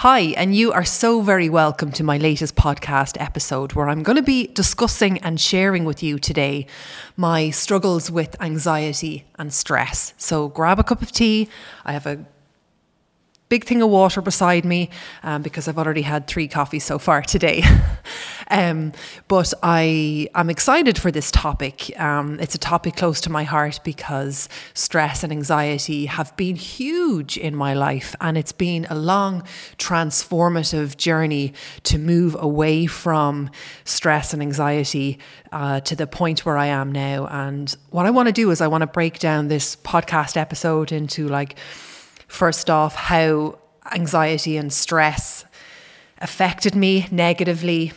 Hi, and you are so very welcome to my latest podcast episode where I'm going to be discussing and sharing with you today my struggles with anxiety and stress. So grab a cup of tea. I have a big thing of water beside me um, because I've already had three coffees so far today. um, but I am excited for this topic. Um, it's a topic close to my heart because stress and anxiety have been huge in my life, and it's been a long, transformative journey to move away from stress and anxiety uh, to the point where I am now. And what I want to do is I want to break down this podcast episode into like first off, how anxiety and stress affected me negatively,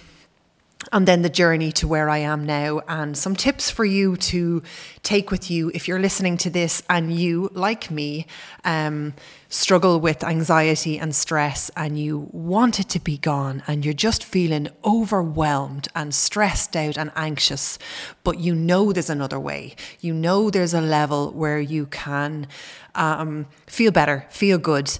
and then the journey to where I am now, and some tips for you to take with you if you're listening to this and you, like me, um, struggle with anxiety and stress and you want it to be gone and you're just feeling overwhelmed and stressed out and anxious, but you know there's another way. You know there's a level where you can um, feel better, feel good,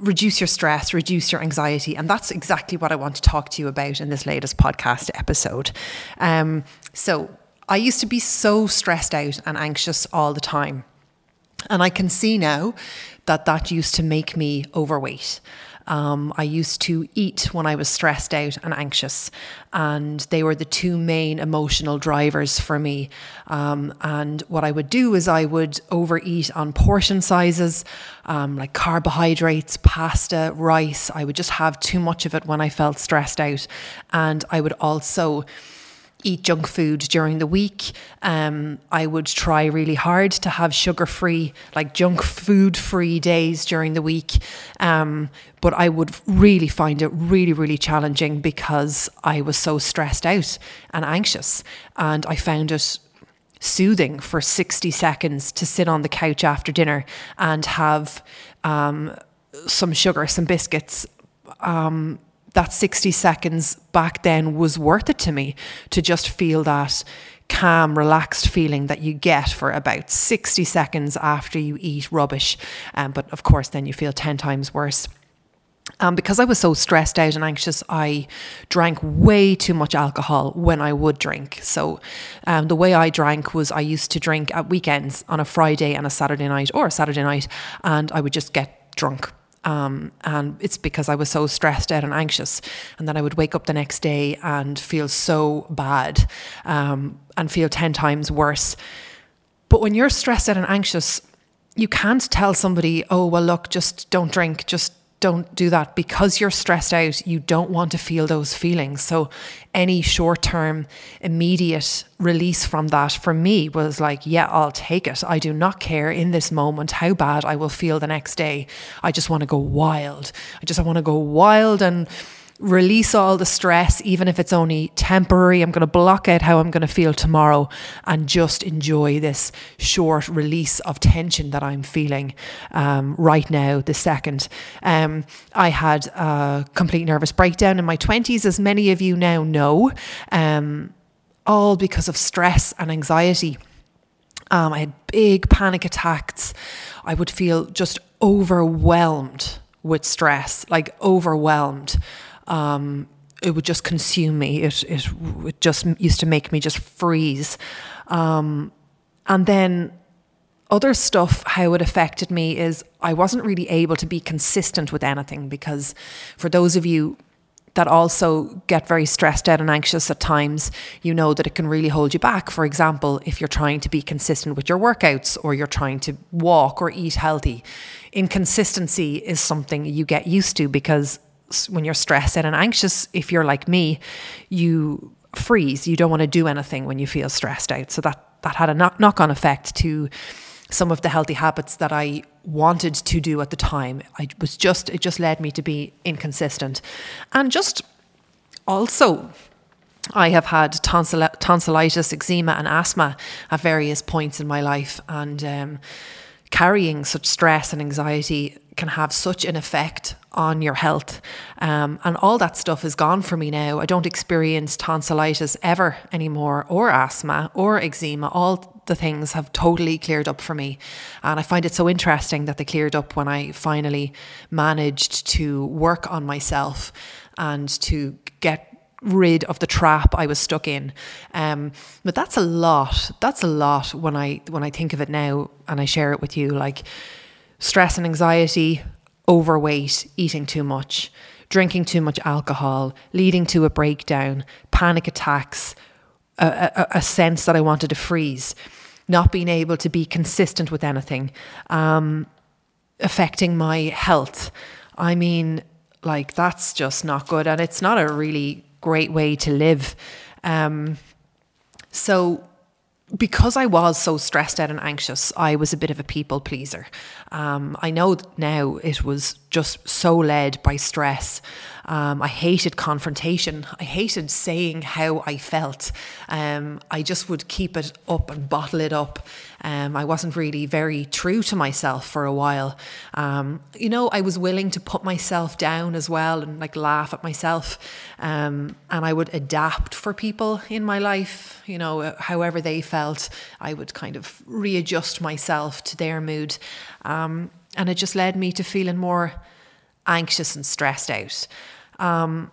reduce your stress, reduce your anxiety. And that's exactly what I want to talk to you about in this latest podcast episode. Um, so, I used to be so stressed out and anxious all the time. And I can see now that that used to make me overweight. Um, I used to eat when I was stressed out and anxious, and they were the two main emotional drivers for me. Um, and what I would do is I would overeat on portion sizes, um, like carbohydrates, pasta, rice. I would just have too much of it when I felt stressed out, and I would also eat junk food during the week. Um, I would try really hard to have sugar free, like junk food free days during the week. Um, but I would really find it really, really challenging because I was so stressed out and anxious. And I found it soothing for 60 seconds to sit on the couch after dinner and have um, some sugar, some biscuits. Um, that 60 seconds back then was worth it to me to just feel that calm, relaxed feeling that you get for about 60 seconds after you eat rubbish. Um, but of course, then you feel 10 times worse. Um, because I was so stressed out and anxious, I drank way too much alcohol when I would drink. So, um, the way I drank was I used to drink at weekends on a Friday and a Saturday night or a Saturday night, and I would just get drunk um, and it's because I was so stressed out and anxious. And then I would wake up the next day and feel so bad um, and feel 10 times worse. But when you're stressed out and anxious, you can't tell somebody, oh, well, look, just don't drink, just don't do that because you're stressed out. You don't want to feel those feelings. So, any short term, immediate release from that for me was like, yeah, I'll take it. I do not care in this moment how bad I will feel the next day. I just want to go wild. I just want to go wild and release all the stress, even if it's only temporary. I'm going to block out how I'm going to feel tomorrow and just enjoy this short release of tension that I'm feeling um, right now, the second. Um, I had a complete nervous breakdown in my 20s, as many of you now know, um, all because of stress and anxiety. Um, I had big panic attacks. I would feel just overwhelmed with stress, like overwhelmed um, it would just consume me. It, it, it just used to make me just freeze. Um, and then other stuff, how it affected me is I wasn't really able to be consistent with anything because for those of you that also get very stressed out and anxious at times, you know that it can really hold you back. For example, if you're trying to be consistent with your workouts or you're trying to walk or eat healthy, inconsistency is something you get used to because when you're stressed and anxious, if you're like me, you freeze. You don't want to do anything when you feel stressed out. So that that had a knock on effect to some of the healthy habits that I wanted to do at the time. I was just it just led me to be inconsistent, and just also. I have had tonsil- tonsillitis, eczema, and asthma at various points in my life, and um, carrying such stress and anxiety can have such an effect on your health. Um, and all that stuff is gone for me now. I don't experience tonsillitis ever anymore, or asthma, or eczema. All the things have totally cleared up for me. And I find it so interesting that they cleared up when I finally managed to work on myself and to get rid of the trap I was stuck in. Um, but that's a lot. That's a lot when I when I think of it now and I share it with you. Like stress and anxiety, overweight, eating too much, drinking too much alcohol, leading to a breakdown, panic attacks, a, a, a sense that I wanted to freeze, not being able to be consistent with anything, um, affecting my health. I mean, like that's just not good, and it's not a really great way to live. Um, so because I was so stressed out and anxious, I was a bit of a people pleaser. Um, I know now it was just so led by stress. Um, I hated confrontation. I hated saying how I felt. Um, I just would keep it up and bottle it up. Um, I wasn't really very true to myself for a while. Um, you know, I was willing to put myself down as well and like laugh at myself. Um, and I would adapt for people in my life, you know, however they felt. I would kind of readjust myself to their mood. Um, and it just led me to feeling more anxious and stressed out. Um,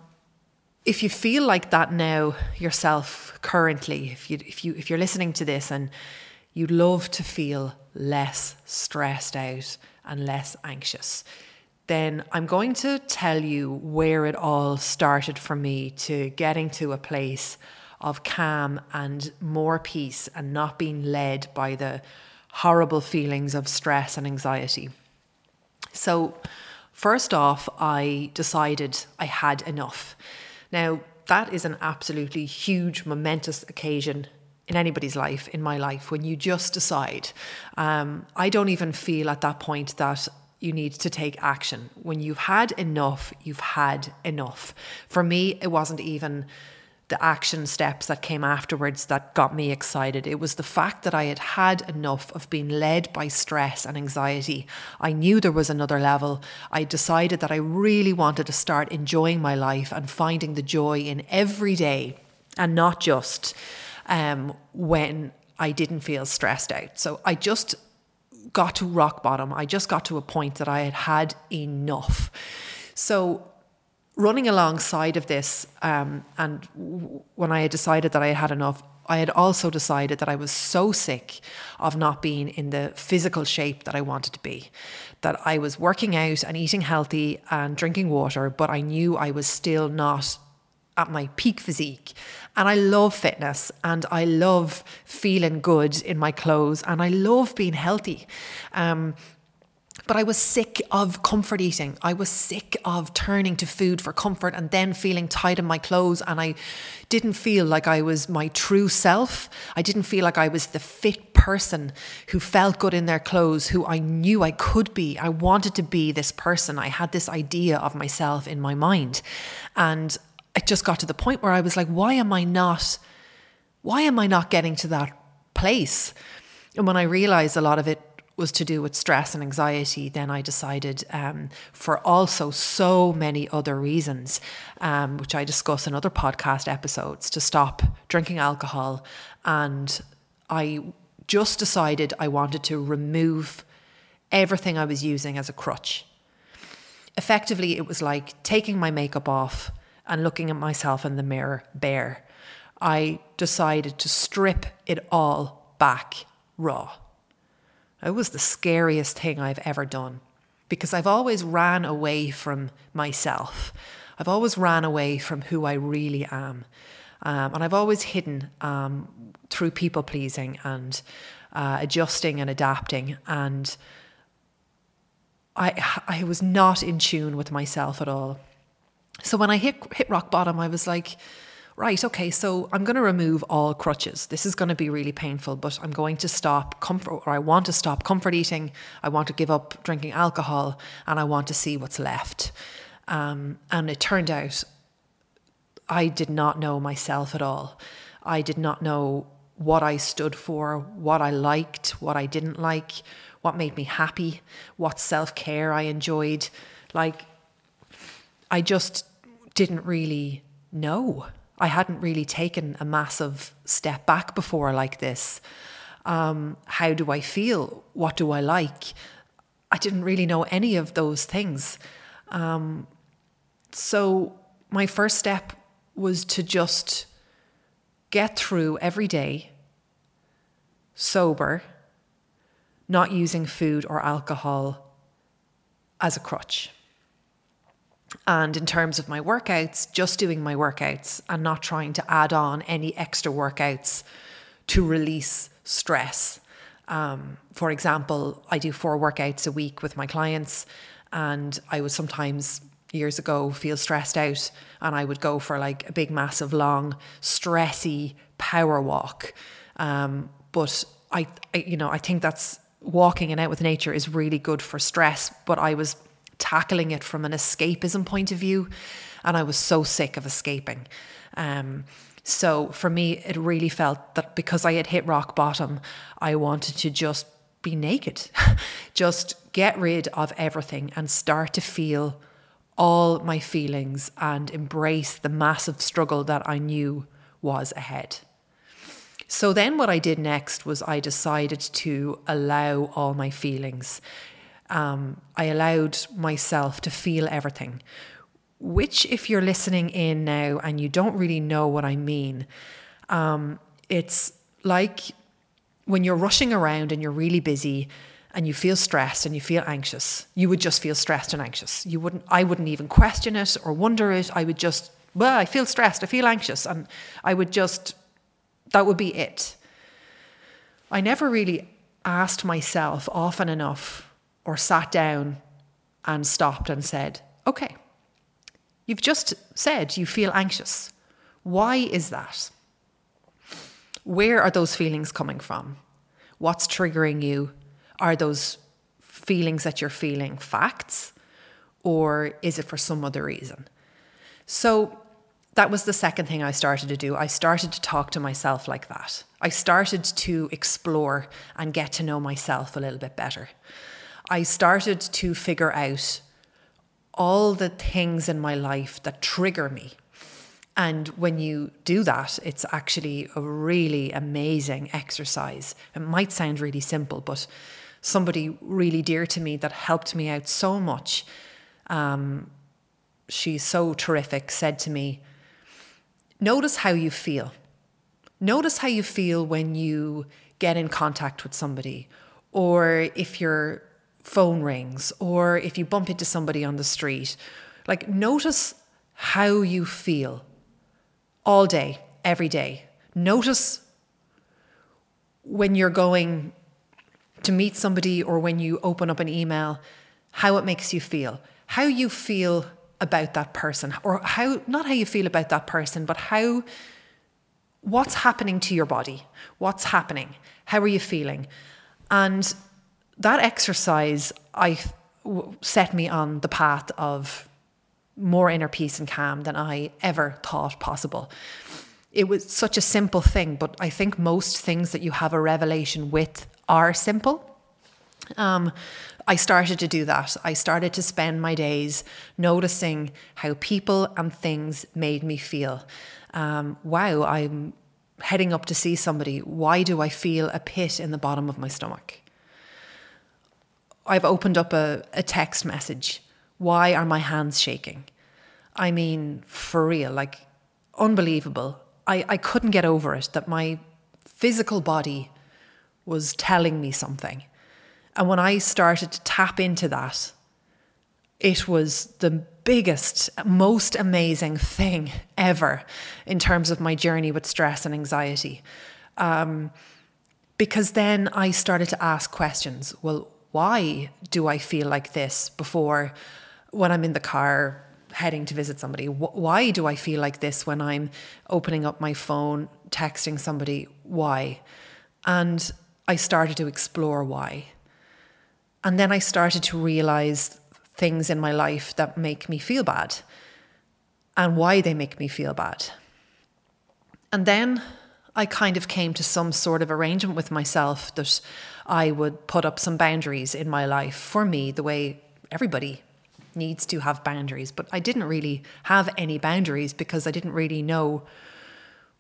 if you feel like that now yourself currently, if you if you if you're listening to this and you'd love to feel less stressed out and less anxious, then I'm going to tell you where it all started for me to getting to a place of calm and more peace and not being led by the horrible feelings of stress and anxiety. So, First off, I decided I had enough. Now, that is an absolutely huge, momentous occasion in anybody's life, in my life, when you just decide. Um, I don't even feel at that point that you need to take action. When you've had enough, you've had enough. For me, it wasn't even the action steps that came afterwards that got me excited. It was the fact that I had had enough of being led by stress and anxiety. I knew there was another level. I decided that I really wanted to start enjoying my life and finding the joy in every day and not just um, when I didn't feel stressed out. So I just got to rock bottom. I just got to a point that I had had enough. So running alongside of this, um, and w- when I had decided that I had had enough, I had also decided that I was so sick of not being in the physical shape that I wanted to be. That I was working out and eating healthy and drinking water, but I knew I was still not at my peak physique. And I love fitness and I love feeling good in my clothes and I love being healthy. Um, but I was sick of comfort eating. I was sick of turning to food for comfort and then feeling tight in my clothes. And I didn't feel like I was my true self. I didn't feel like I was the fit person who felt good in their clothes, who I knew I could be. I wanted to be this person. I had this idea of myself in my mind. And it just got to the point where I was like, why am I not, why am I not getting to that place? And when I realized a lot of it was to do with stress and anxiety, then I decided, um, for also so many other reasons, um, which I discuss in other podcast episodes, to stop drinking alcohol. And I just decided I wanted to remove everything I was using as a crutch. Effectively, it was like taking my makeup off and looking at myself in the mirror bare. I decided to strip it all back raw. It was the scariest thing I've ever done because I've always ran away from myself. I've always ran away from who I really am. Um, and I've always hidden um, through people pleasing and uh, adjusting and adapting. And I, I was not in tune with myself at all. So when I hit, hit rock bottom, I was like, right, okay, so I'm going to remove all crutches. This is going to be really painful, but I'm going to stop comfort, or I want to stop comfort eating. I want to give up drinking alcohol, and I want to see what's left. Um, and it turned out I did not know myself at all. I did not know what I stood for, what I liked, what I didn't like, what made me happy, what self care I enjoyed. Like, I just didn't really know. I hadn't really taken a massive step back before like this. Um, how do I feel? What do I like? I didn't really know any of those things. Um, so my first step was to just get through every day sober, not using food or alcohol as a crutch. And in terms of my workouts, just doing my workouts and not trying to add on any extra workouts to release stress. Um, for example, I do four workouts a week with my clients, and I would sometimes years ago feel stressed out and I would go for like a big, massive, long, stressy power walk. Um, but I, I, you know, I think that's walking and out with nature is really good for stress. But I was tackling it from an escapism point of view, and I was so sick of escaping. Um, so for me, it really felt that because I had hit rock bottom, I wanted to just be naked, just get rid of everything and start to feel all my feelings and embrace the massive struggle that I knew was ahead. So then, what I did next was I decided to allow all my feelings. Um, I allowed myself to feel everything, which, if you're listening in now and you don't really know what I mean, um, it's like when you're rushing around and you're really busy and you feel stressed and you feel anxious, you would just feel stressed and anxious. You wouldn't I wouldn't even question it or wonder it. I would just, well, I feel stressed, I feel anxious, and I would just that would be it. I never really asked myself often enough or sat down and stopped and said, okay, you've just said you feel anxious. Why is that? Where are those feelings coming from? What's triggering you? Are those feelings that you're feeling facts or is it for some other reason? So that was the second thing I started to do. I started to talk to myself like that. I started to explore and get to know myself a little bit better. I started to figure out all the things in my life that trigger me. And when you do that, it's actually a really amazing exercise. It might sound really simple, but somebody really dear to me that helped me out so much. Um, she's so terrific, said to me, Notice how you feel. Notice how you feel when you get in contact with somebody, or if your phone rings, or if you bump into somebody on the street. Like, notice how you feel all day, every day. Notice when you're going to meet somebody or when you open up an email, how it makes you feel, how you feel about that person, or how, not how you feel about that person, but how, what's happening to your body, what's happening, how are you feeling? And that exercise, I set me on the path of more inner peace and calm than I ever thought possible. It was such a simple thing, but I think most things that you have a revelation with are simple. Um, I started to do that. I started to spend my days noticing how people and things made me feel. Um, wow, I'm heading up to see somebody. Why do I feel a pit in the bottom of my stomach? I've opened up a, a text message. Why are my hands shaking? I mean, for real, like unbelievable. I, I couldn't get over it that my physical body was telling me something. And when I started to tap into that, it was the biggest, most amazing thing ever in terms of my journey with stress and anxiety. Um, because then I started to ask questions. Well, why do I feel like this before when I'm in the car heading to visit somebody? Why do I feel like this when I'm opening up my phone, texting somebody? Why? And I started to explore why. And then I started to realize things in my life that make me feel bad and why they make me feel bad. And then I kind of came to some sort of arrangement with myself that I would put up some boundaries in my life for me, the way everybody needs to have boundaries. But I didn't really have any boundaries because I didn't really know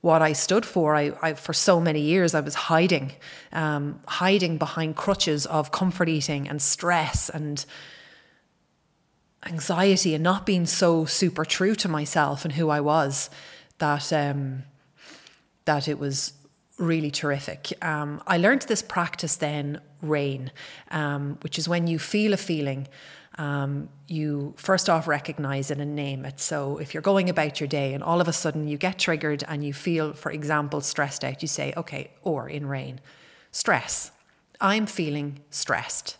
what I stood for. I, I for so many years I was hiding, um, hiding behind crutches of comfort eating and stress and anxiety and not being so super true to myself and who I was that um, that it was really terrific. Um, I learned this practice then, rain, um, which is when you feel a feeling um, you first off recognize it and name it. So if you're going about your day and all of a sudden you get triggered and you feel, for example, stressed out, you say, okay, or in rain, stress. I'm feeling stressed.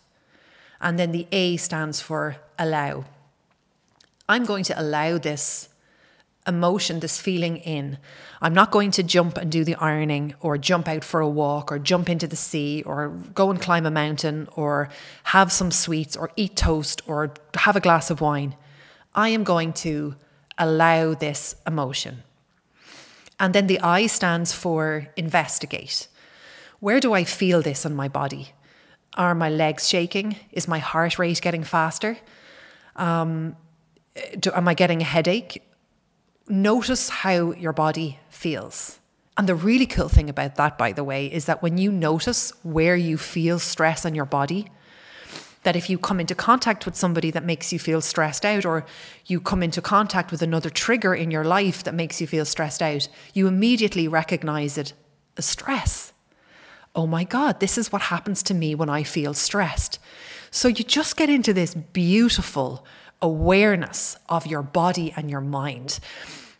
And then the A stands for allow. I'm going to allow this emotion, this feeling in. I'm not going to jump and do the ironing or jump out for a walk or jump into the sea or go and climb a mountain or have some sweets or eat toast or have a glass of wine. I am going to allow this emotion. And then the I stands for investigate. Where do I feel this on my body? Are my legs shaking? Is my heart rate getting faster? Um, do, am I getting a headache? Notice how your body feels. And the really cool thing about that, by the way, is that when you notice where you feel stress on your body, that if you come into contact with somebody that makes you feel stressed out, or you come into contact with another trigger in your life that makes you feel stressed out, you immediately recognize it as stress. Oh my God, this is what happens to me when I feel stressed. So you just get into this beautiful awareness of your body and your mind.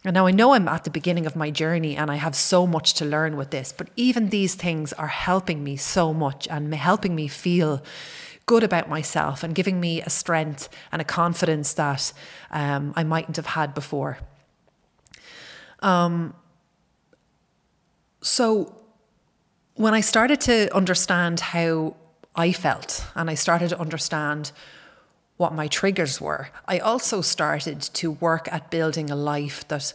And now I know I'm at the beginning of my journey and I have so much to learn with this, but even these things are helping me so much and helping me feel good about myself and giving me a strength and a confidence that um, I mightn't have had before. Um, so when I started to understand how I felt and I started to understand what my triggers were, I also started to work at building a life that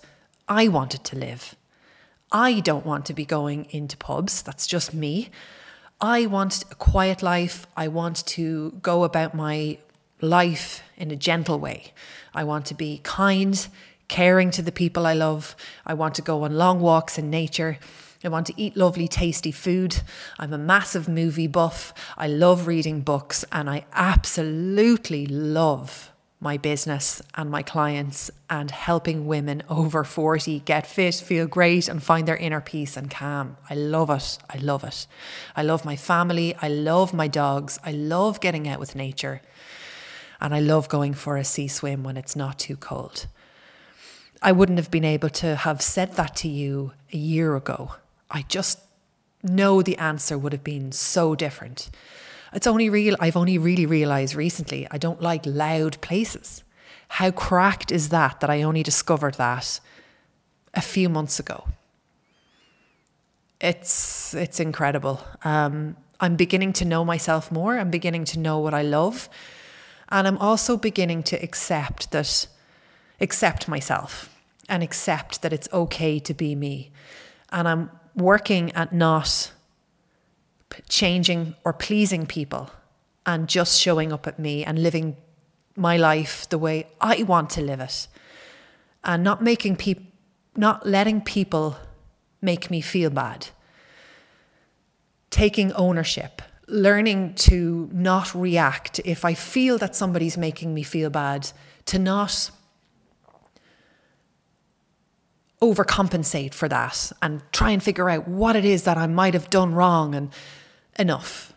I wanted to live. I don't want to be going into pubs, that's just me. I want a quiet life. I want to go about my life in a gentle way. I want to be kind, caring to the people I love. I want to go on long walks in nature. I want to eat lovely, tasty food. I'm a massive movie buff. I love reading books and I absolutely love my business and my clients and helping women over 40 get fit, feel great, and find their inner peace and calm. I love it. I love it. I love my family. I love my dogs. I love getting out with nature. And I love going for a sea swim when it's not too cold. I wouldn't have been able to have said that to you a year ago. I just know the answer would have been so different. It's only real I've only really realized recently I don't like loud places. How cracked is that that I only discovered that a few months ago? It's it's incredible. Um, I'm beginning to know myself more. I'm beginning to know what I love, and I'm also beginning to accept that accept myself and accept that it's okay to be me. And I'm working at not changing or pleasing people and just showing up at me and living my life the way I want to live it and not making people not letting people make me feel bad. Taking ownership learning to not react if i feel that somebody's making me feel bad to not overcompensate for that and try and figure out what it is that I might have done wrong and enough.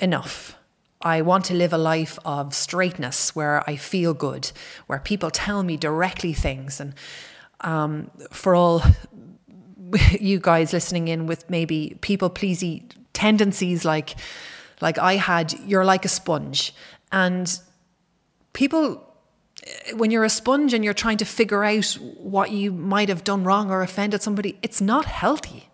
Enough. I want to live a life of straightness where I feel good, where people tell me directly things. And um, for all you guys listening in with maybe people pleasy tendencies like like I had, you're like a sponge. And people when you're a sponge and you're trying to figure out what you might have done wrong or offended somebody, it's not healthy.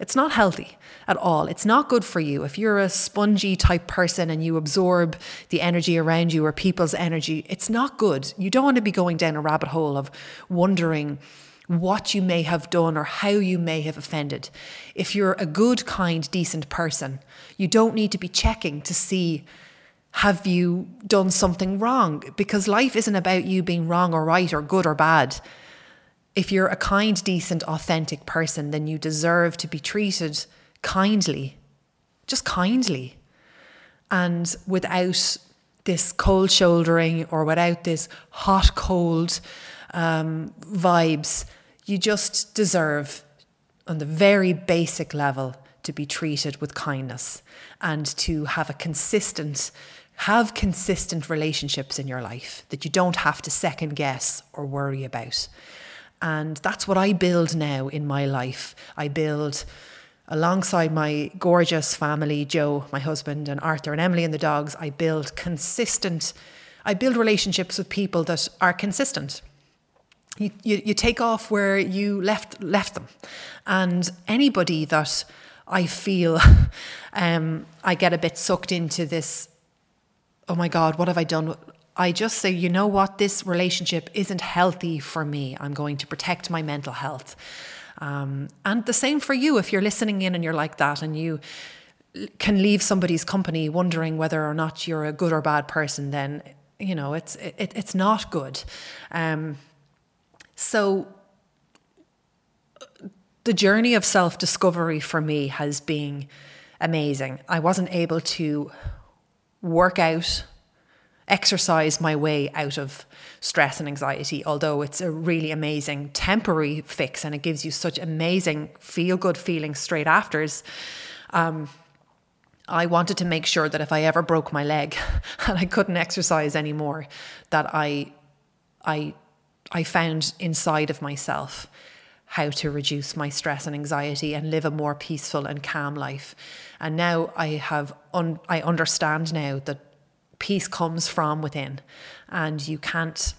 It's not healthy at all. It's not good for you. If you're a spongy type person and you absorb the energy around you or people's energy, it's not good. You don't want to be going down a rabbit hole of wondering what you may have done or how you may have offended. If you're a good, kind, decent person, you don't need to be checking to see have you done something wrong? Because life isn't about you being wrong or right or good or bad. If you're a kind, decent, authentic person, then you deserve to be treated kindly, just kindly, and without this cold shouldering or without this hot, cold um, vibes. You just deserve, on the very basic level, to be treated with kindness and to have a consistent have consistent relationships in your life that you don't have to second guess or worry about. And that's what I build now in my life. I build alongside my gorgeous family, Joe, my husband, and Arthur and Emily and the dogs, I build consistent, I build relationships with people that are consistent. You, you, you take off where you left left them. And anybody that I feel um, I get a bit sucked into this oh my God, what have I done? I just say, you know what, this relationship isn't healthy for me. I'm going to protect my mental health. Um, and the same for you if you're listening in and you're like that and you can leave somebody's company wondering whether or not you're a good or bad person, then, you know, it's, it, it's not good. Um, so, the journey of self discovery for me has been amazing. I wasn't able to work out, exercise my way out of stress and anxiety, although it's a really amazing temporary fix and it gives you such amazing feel good feelings straight afters. Um, I wanted to make sure that if I ever broke my leg and I couldn't exercise anymore, that I, I, I found inside of myself how to reduce my stress and anxiety and live a more peaceful and calm life. And now I have un- I understand now that peace comes from within and you can't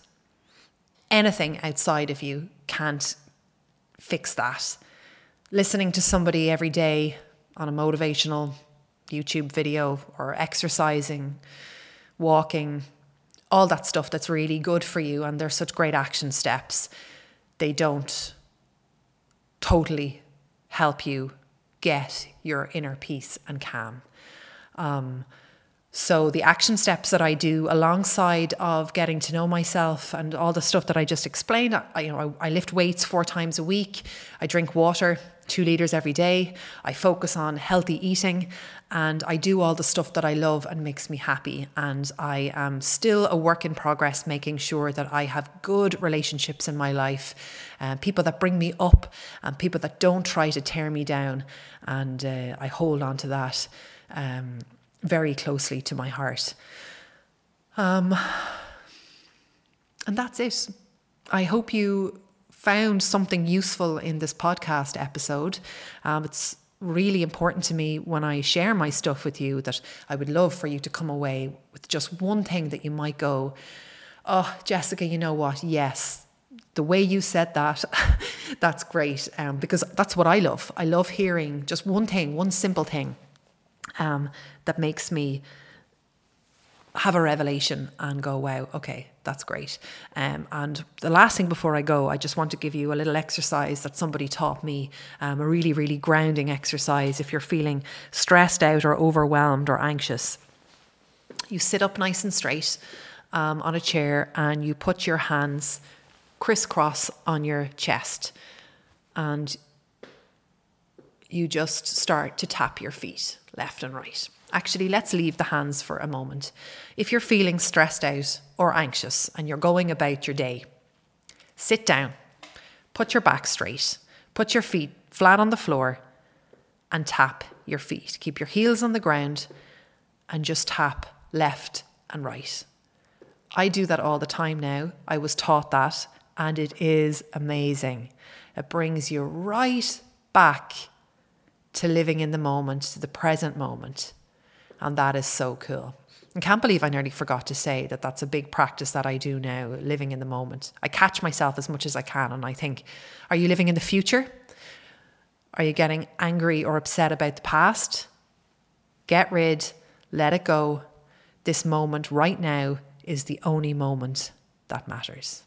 anything outside of you can't fix that. Listening to somebody every day on a motivational YouTube video or exercising, walking, all that stuff that's really good for you and they're such great action steps. They don't totally help you get your inner peace and calm. Um, so the action steps that I do alongside of getting to know myself and all the stuff that I just explained, I, you know, I, I lift weights four times a week. I drink water two liters every day. I focus on healthy eating and I do all the stuff that I love and makes me happy. And I am still a work in progress, making sure that I have good relationships in my life, uh, people that bring me up and people that don't try to tear me down. And uh, I hold on to that um, very closely to my heart. Um, and that's it. I hope you found something useful in this podcast episode. Um, it's really important to me when I share my stuff with you that I would love for you to come away with just one thing that you might go, Oh, Jessica, you know what? Yes, the way you said that, that's great. Um, because that's what I love. I love hearing just one thing, one simple thing um, that makes me have a revelation and go, wow, okay, that's great. Um, and the last thing before I go, I just want to give you a little exercise that somebody taught me, um, a really, really grounding exercise if you're feeling stressed out or overwhelmed or anxious. You sit up nice and straight um, on a chair and you put your hands crisscross on your chest and you just start to tap your feet left and right. Actually, let's leave the hands for a moment. If you're feeling stressed out or anxious and you're going about your day, sit down, put your back straight, put your feet flat on the floor, and tap your feet. Keep your heels on the ground and just tap left and right. I do that all the time now. I was taught that, and it is amazing. It brings you right back to living in the moment, to the present moment. And that is so cool. I can't believe I nearly forgot to say that that's a big practice that I do now, living in the moment. I catch myself as much as I can and I think, are you living in the future? Are you getting angry or upset about the past? Get rid, let it go. This moment right now is the only moment that matters.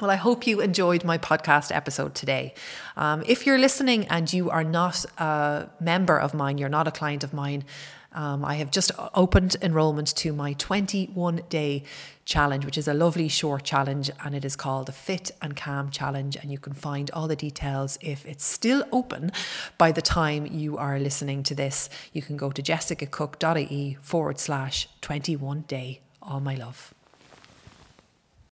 Well, I hope you enjoyed my podcast episode today. Um, if you're listening and you are not a member of mine, you're not a client of mine, Um, I have just opened enrollment to my 21 day challenge, which is a lovely short challenge, and it is called the Fit and Calm Challenge. And you can find all the details if it's still open by the time you are listening to this. You can go to jessicacook.ie forward slash 21 day. All my love.